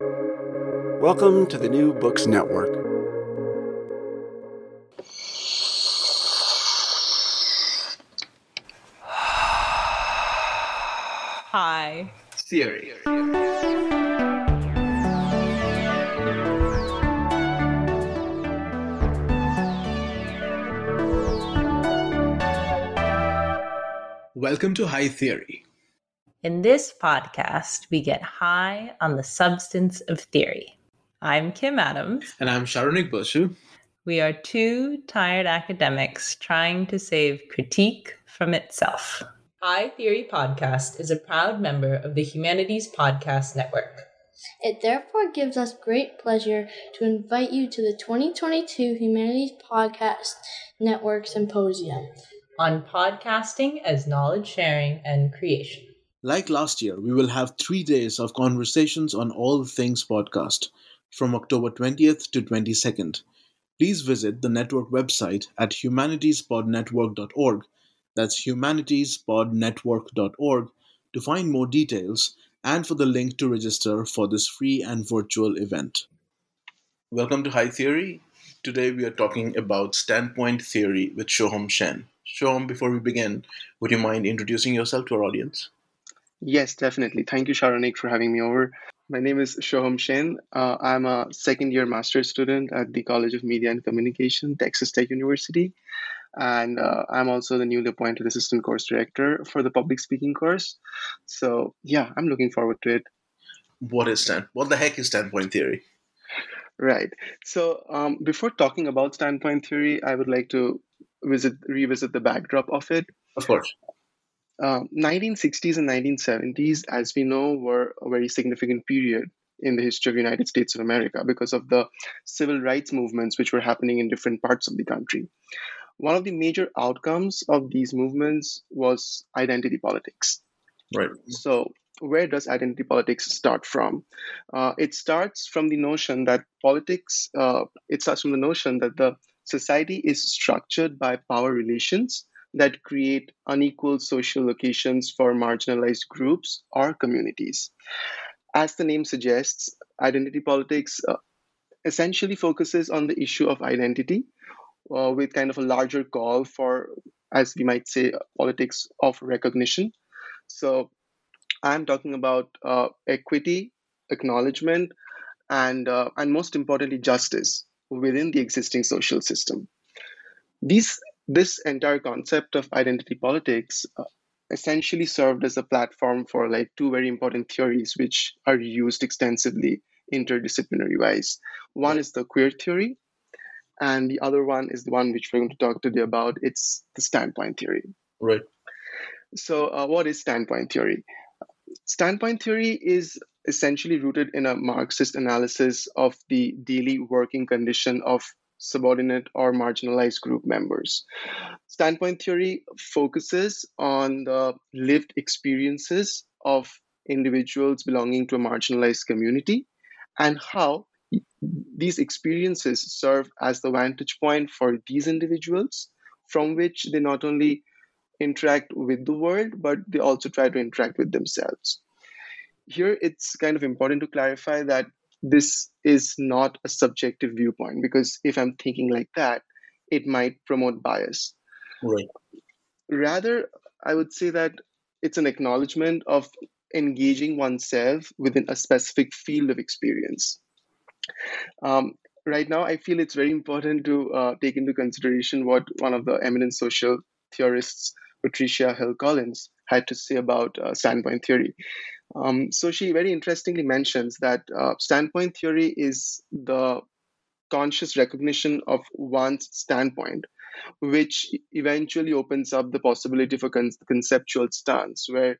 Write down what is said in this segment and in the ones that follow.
Welcome to the New Books Network. Hi. Theory. Welcome to High Theory. In this podcast, we get high on the substance of theory. I'm Kim Adams. And I'm Saronik Bosu. We are two tired academics trying to save critique from itself. High Theory Podcast is a proud member of the Humanities Podcast Network. It therefore gives us great pleasure to invite you to the 2022 Humanities Podcast Network Symposium on podcasting as knowledge sharing and creation. Like last year, we will have three days of conversations on all things podcast from October 20th to 22nd. Please visit the network website at humanitiespodnetwork.org. That's humanitiespodnetwork.org to find more details and for the link to register for this free and virtual event. Welcome to High Theory. Today we are talking about standpoint theory with Shoham Shen. Shoham, before we begin, would you mind introducing yourself to our audience? Yes, definitely. Thank you, Saronik, for having me over. My name is Shoham Shen. Uh, I'm a second year master's student at the College of Media and Communication, Texas Tech University. And uh, I'm also the newly appointed assistant course director for the public speaking course. So, yeah, I'm looking forward to it. What is stand? What the heck is standpoint theory? Right. So, um, before talking about standpoint theory, I would like to visit revisit the backdrop of it. Of course. 1960s um, and 1970s, as we know, were a very significant period in the history of the United States of America because of the civil rights movements which were happening in different parts of the country. One of the major outcomes of these movements was identity politics. Right. So, where does identity politics start from? Uh, it starts from the notion that politics, uh, it starts from the notion that the society is structured by power relations that create unequal social locations for marginalized groups or communities. As the name suggests, identity politics uh, essentially focuses on the issue of identity uh, with kind of a larger call for, as we might say, politics of recognition. So I'm talking about uh, equity, acknowledgement, and, uh, and most importantly, justice within the existing social system. These this entire concept of identity politics uh, essentially served as a platform for like two very important theories which are used extensively interdisciplinary wise. One is the queer theory and the other one is the one which we're going to talk today about. It's the standpoint theory. Right. So uh, what is standpoint theory? Standpoint theory is essentially rooted in a marxist analysis of the daily working condition of subordinate, or marginalized group members. Standpoint theory focuses on the lived experiences of individuals belonging to a marginalized community and how these experiences serve as the vantage point for these individuals from which they not only interact with the world but they also try to interact with themselves here it's kind of important to clarify that this is not a subjective viewpoint because if I'm thinking like that, it might promote bias. Right. Rather, I would say that it's an acknowledgement of engaging oneself within a specific field of experience. Um, right now, I feel it's very important to uh, take into consideration what one of the eminent social theorists, Patricia Hill Collins, had to say about uh, standpoint theory. Um, so she very interestingly mentions that uh, standpoint theory is the conscious recognition of one's standpoint, which eventually opens up the possibility for con- conceptual stance, where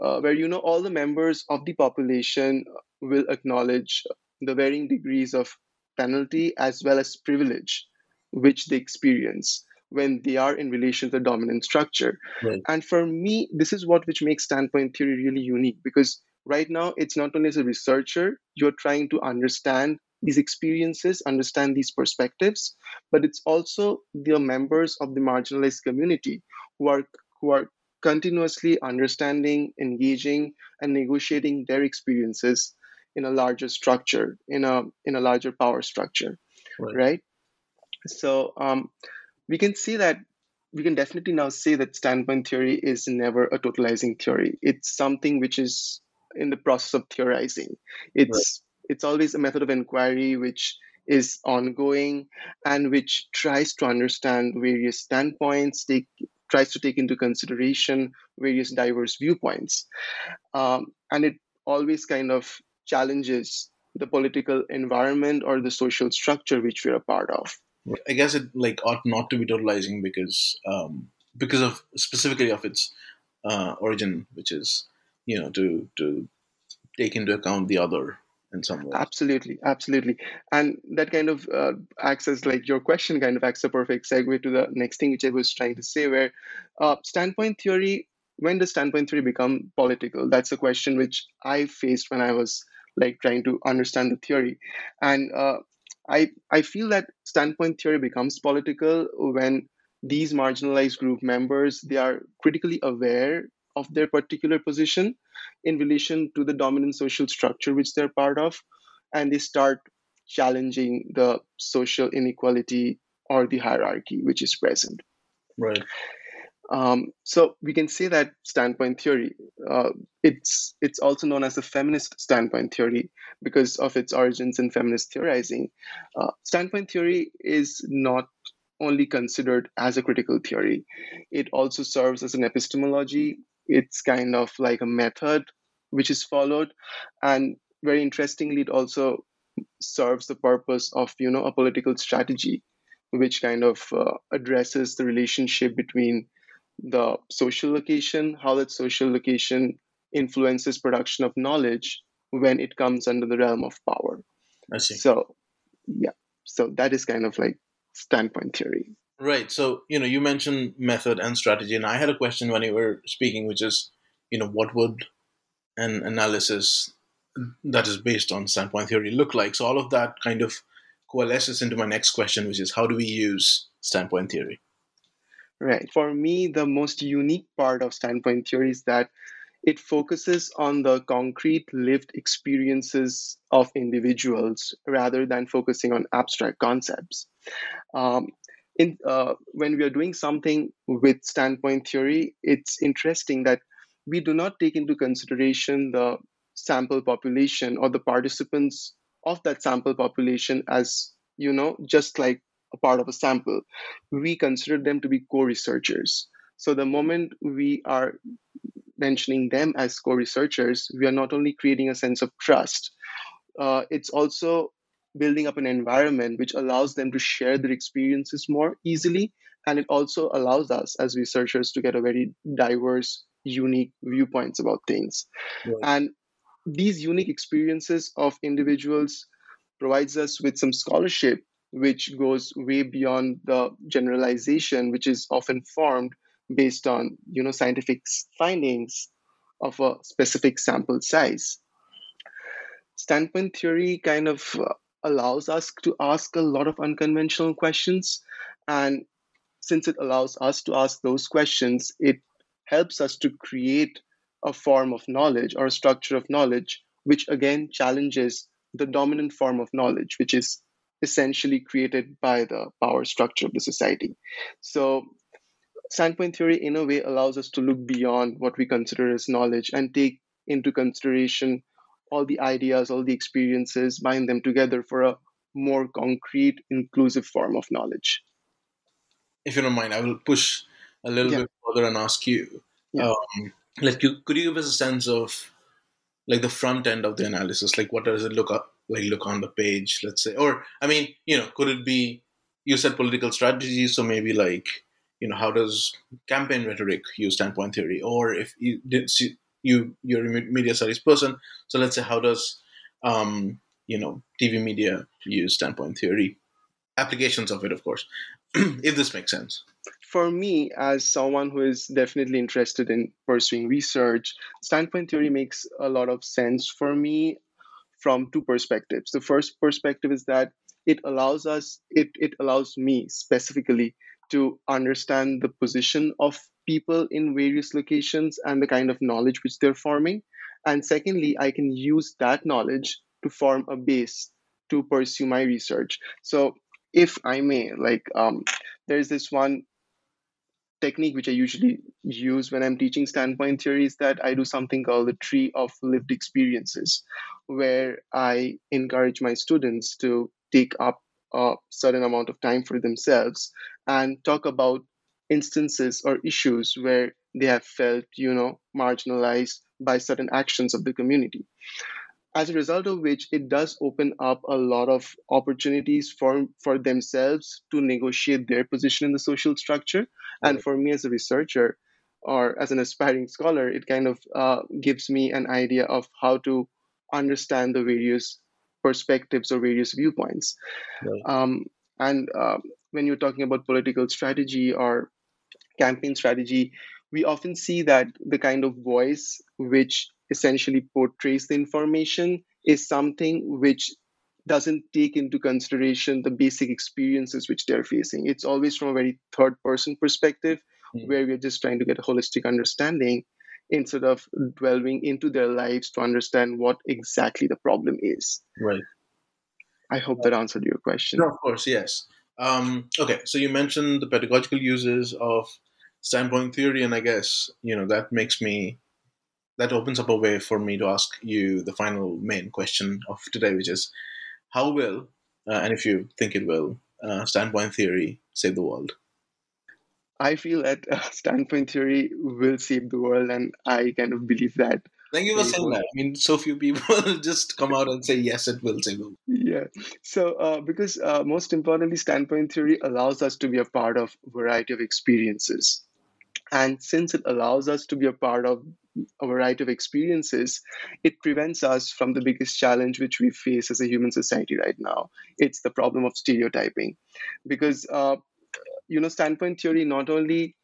uh, where you know all the members of the population will acknowledge the varying degrees of penalty as well as privilege which they experience when they are in relation to the dominant structure. Right. And for me, this is what which makes standpoint theory really unique because right now it's not only as a researcher, you're trying to understand these experiences, understand these perspectives, but it's also the members of the marginalized community who are who are continuously understanding, engaging, and negotiating their experiences in a larger structure, in a in a larger power structure, Right. right? So um, we can see that we can definitely now say that standpoint theory is never a totalizing theory. It's something which is in the process of theorizing. It's it's always a method of inquiry which is ongoing and which tries to understand various standpoints, take tries to take into consideration various diverse viewpoints, um, and it always kind of challenges the political environment or the social structure which we're a part of. I guess it like ought not to be totalizing because um, because of specifically of its uh, origin, which is you know to to take into account the other in some way. Absolutely, absolutely, and that kind of uh, acts as like your question kind of acts a perfect segue to the next thing which I was trying to say. Where uh, standpoint theory, when does standpoint theory become political? That's a question which I faced when I was like trying to understand the theory, and uh, I I feel that standpoint theory becomes political when these marginalized group members they are critically aware of their particular position in relation to the dominant social structure which they're part of and they start challenging the social inequality or the hierarchy which is present Right. Um, so we can say that standpoint theory uh, it's it's also known as the feminist standpoint theory because of its origins in feminist theorizing. Uh, standpoint theory is not only considered as a critical theory. It also serves as an epistemology. It's kind of like a method which is followed. And very interestingly it also serves the purpose of you know a political strategy which kind of uh, addresses the relationship between the social location how that social location influences production of knowledge when it comes under the realm of power I see. so yeah so that is kind of like standpoint theory Right. So, you know, you mentioned method and strategy, and I had a question when you were speaking, which is, you know, what would an analysis that is based on standpoint theory look like? So, all of that kind of coalesces into my next question, which is, how do we use standpoint theory? Right. For me, the most unique part of standpoint theory is that it focuses on the concrete lived experiences of individuals rather than focusing on abstract concepts. Um, in, uh, when we are doing something with standpoint theory, it's interesting that we do not take into consideration the sample population or the participants of that sample population as, you know, just like a part of a sample. We consider them to be co researchers. So the moment we are mentioning them as co researchers, we are not only creating a sense of trust, uh, it's also building up an environment which allows them to share their experiences more easily. And it also allows us as researchers to get a very diverse, unique viewpoints about things. Right. And these unique experiences of individuals provides us with some scholarship which goes way beyond the generalization which is often formed based on you know scientific findings of a specific sample size. Standpoint theory kind of uh, allows us to ask a lot of unconventional questions. And since it allows us to ask those questions it helps us to create a form of knowledge or a structure of knowledge which again challenges the dominant form of knowledge which is essentially created by the power structure of the society so standpoint theory in a way allows us to look beyond what we consider as knowledge and take into consideration all the ideas all the experiences bind them together for a more concrete inclusive form of knowledge If you don't mind, I will push a little Yeah. bit further and ask you, Yeah. um, like, you, could you give us a sense of like the front end of the analysis? Like, what does it look up, like look on the page, let's say, or I mean, you know, could it be? You said political strategy, so maybe like, you know, how does campaign rhetoric use standpoint theory, or if you did see, you you're a media studies person. So let's say how does um, you know TV media use standpoint theory? Applications of it, of course, if this makes sense. For me, as someone who is definitely interested in pursuing research, standpoint theory makes a lot of sense for me from two perspectives. The first perspective is that it allows us, it, it allows me specifically to understand the position of people in various locations and the kind of knowledge which they're forming. And secondly, I can use that knowledge to form a base to pursue my research. So, if I may, like, um, there's this one technique which I usually use when I'm teaching standpoint theory is that I do something called the tree of lived experiences, where I encourage my students to take up a certain amount of time for themselves and talk about instances or issues where they have felt, you know, marginalized by certain actions of the community. As a result of which, it does open up a lot of opportunities for, for themselves to negotiate their position in the social structure. And for me as a researcher or as an aspiring scholar, it kind of uh, gives me an idea of how to understand the various perspectives or various viewpoints. Right. Um, and uh, when you're talking about political strategy or campaign strategy, we often see that the kind of voice which essentially portrays the information is something which doesn't take into consideration the basic experiences which they're facing. It's always from a very third person perspective mm. where we're just trying to get a holistic understanding instead of delving into their lives to understand what exactly the problem is. Right. I hope that answered your question. No, of course, yes. Um, okay, so you mentioned the pedagogical uses of standpoint theory, and I guess you know that makes me that opens up a way for me to ask you the final main question of today, which is how will, uh, and if you think it will, uh, standpoint theory save the world? I feel that uh, standpoint theory will save the world, and I kind of believe that. Thank you for saying that. I mean, so few people just come out and say yes, it will save the world. Yeah. So, uh, because uh, most importantly, standpoint theory allows us to be a part of a variety of experiences, and since it allows us to be a part of a variety of experiences, it prevents us from the biggest challenge which we face as a human society right now. It's the problem of stereotyping, because uh, you know, standpoint theory not only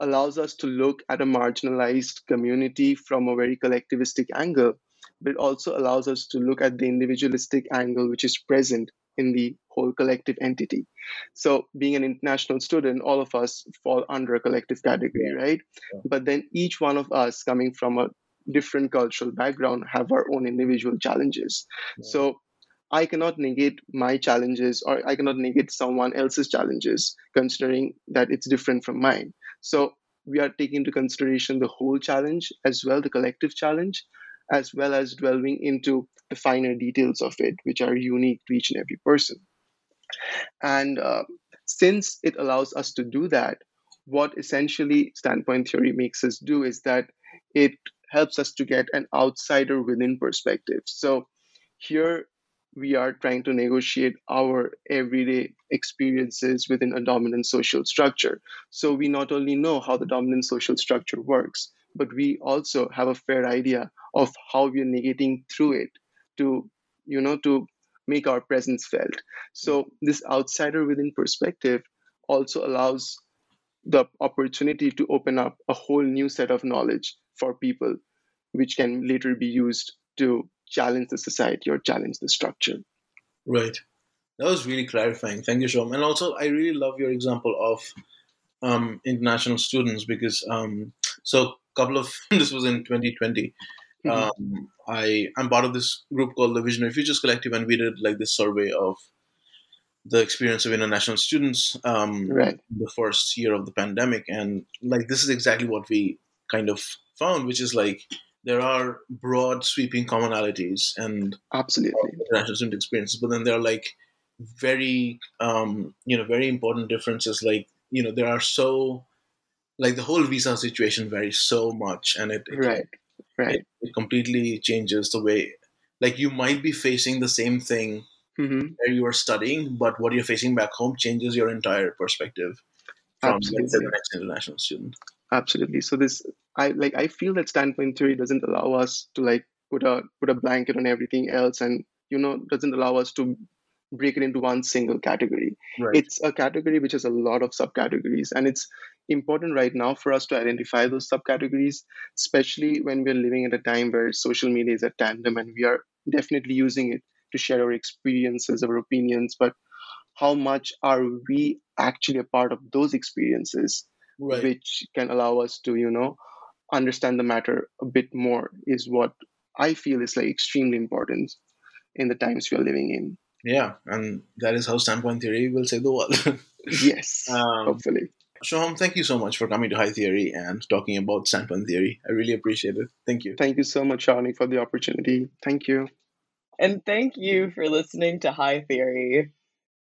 allows us to look at a marginalized community from a very collectivistic angle, but it also allows us to look at the individualistic angle which is present in the whole collective entity. So, being an international student, all of us fall under a collective category, right? Yeah. But then each one of us coming from a different cultural background have our own individual challenges. Yeah. So, I cannot negate my challenges or I cannot negate someone else's challenges, considering that it's different from mine. So we are taking into consideration the whole challenge as well, the collective challenge, as well as delving into the finer details of it, which are unique to each and every person. And uh, since it allows us to do that, what essentially standpoint theory makes us do is that it helps us to get an outsider within perspective. So here we are trying to negotiate our everyday experiences within a dominant social structure. So we not only know how the dominant social structure works, but we also have a fair idea of how we are negating through it to, you know, to make our presence felt. So this outsider within perspective also allows the opportunity to open up a whole new set of knowledge for people, which can later be used to challenge the society or challenge the structure. Right. That was really clarifying. Thank you, Shom. And also, I really love your example of um, international students because um, so a couple of this was in 2020. Mm-hmm. Um, I I'm part of this group called the Visionary Futures Collective, and we did like this survey of the experience of international students um, right. the first year of the pandemic, and like this is exactly what we kind of found, which is like there are broad sweeping commonalities and absolutely international student experiences but then there are like very um, you know very important differences like you know there are so like the whole visa situation varies so much and it, it right right it, it, completely changes the way like you might be facing the same thing mm-hmm. where you are studying but what you're facing back home changes your entire perspective from Absolutely. the next international student Absolutely. So this I like I feel that standpoint theory doesn't allow us to like put a put a blanket on everything else and you know doesn't allow us to break it into one single category. Right. It's a category which has a lot of subcategories, and it's important right now for us to identify those subcategories, especially when we're living at a time where social media is a tandem and we are definitely using it to share our experiences, our opinions, but how much are we actually a part of those experiences, right. which can allow us to, you know, understand the matter a bit more is what I feel is like extremely important in the times we are living in. Yeah, and that is how standpoint theory will save the world. yes, Um, hopefully. Shoham, thank you so much for coming to High Theory and talking about standpoint theory. I really appreciate it. Thank you. Thank you so much, Shani, for the opportunity. Thank you. And thank you for listening to High Theory.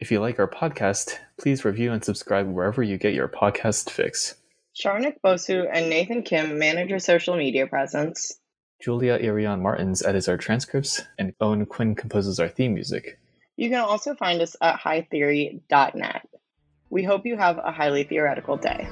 If you like our podcast, please review and subscribe wherever you get your podcast fix. Saronik Bosu and Nathan Kim manage our social media presence. Julia Irion Martins edits our transcripts, and Owen Quinn composes our theme music. You can also find us at hightheory.net. We hope you have a highly theoretical day.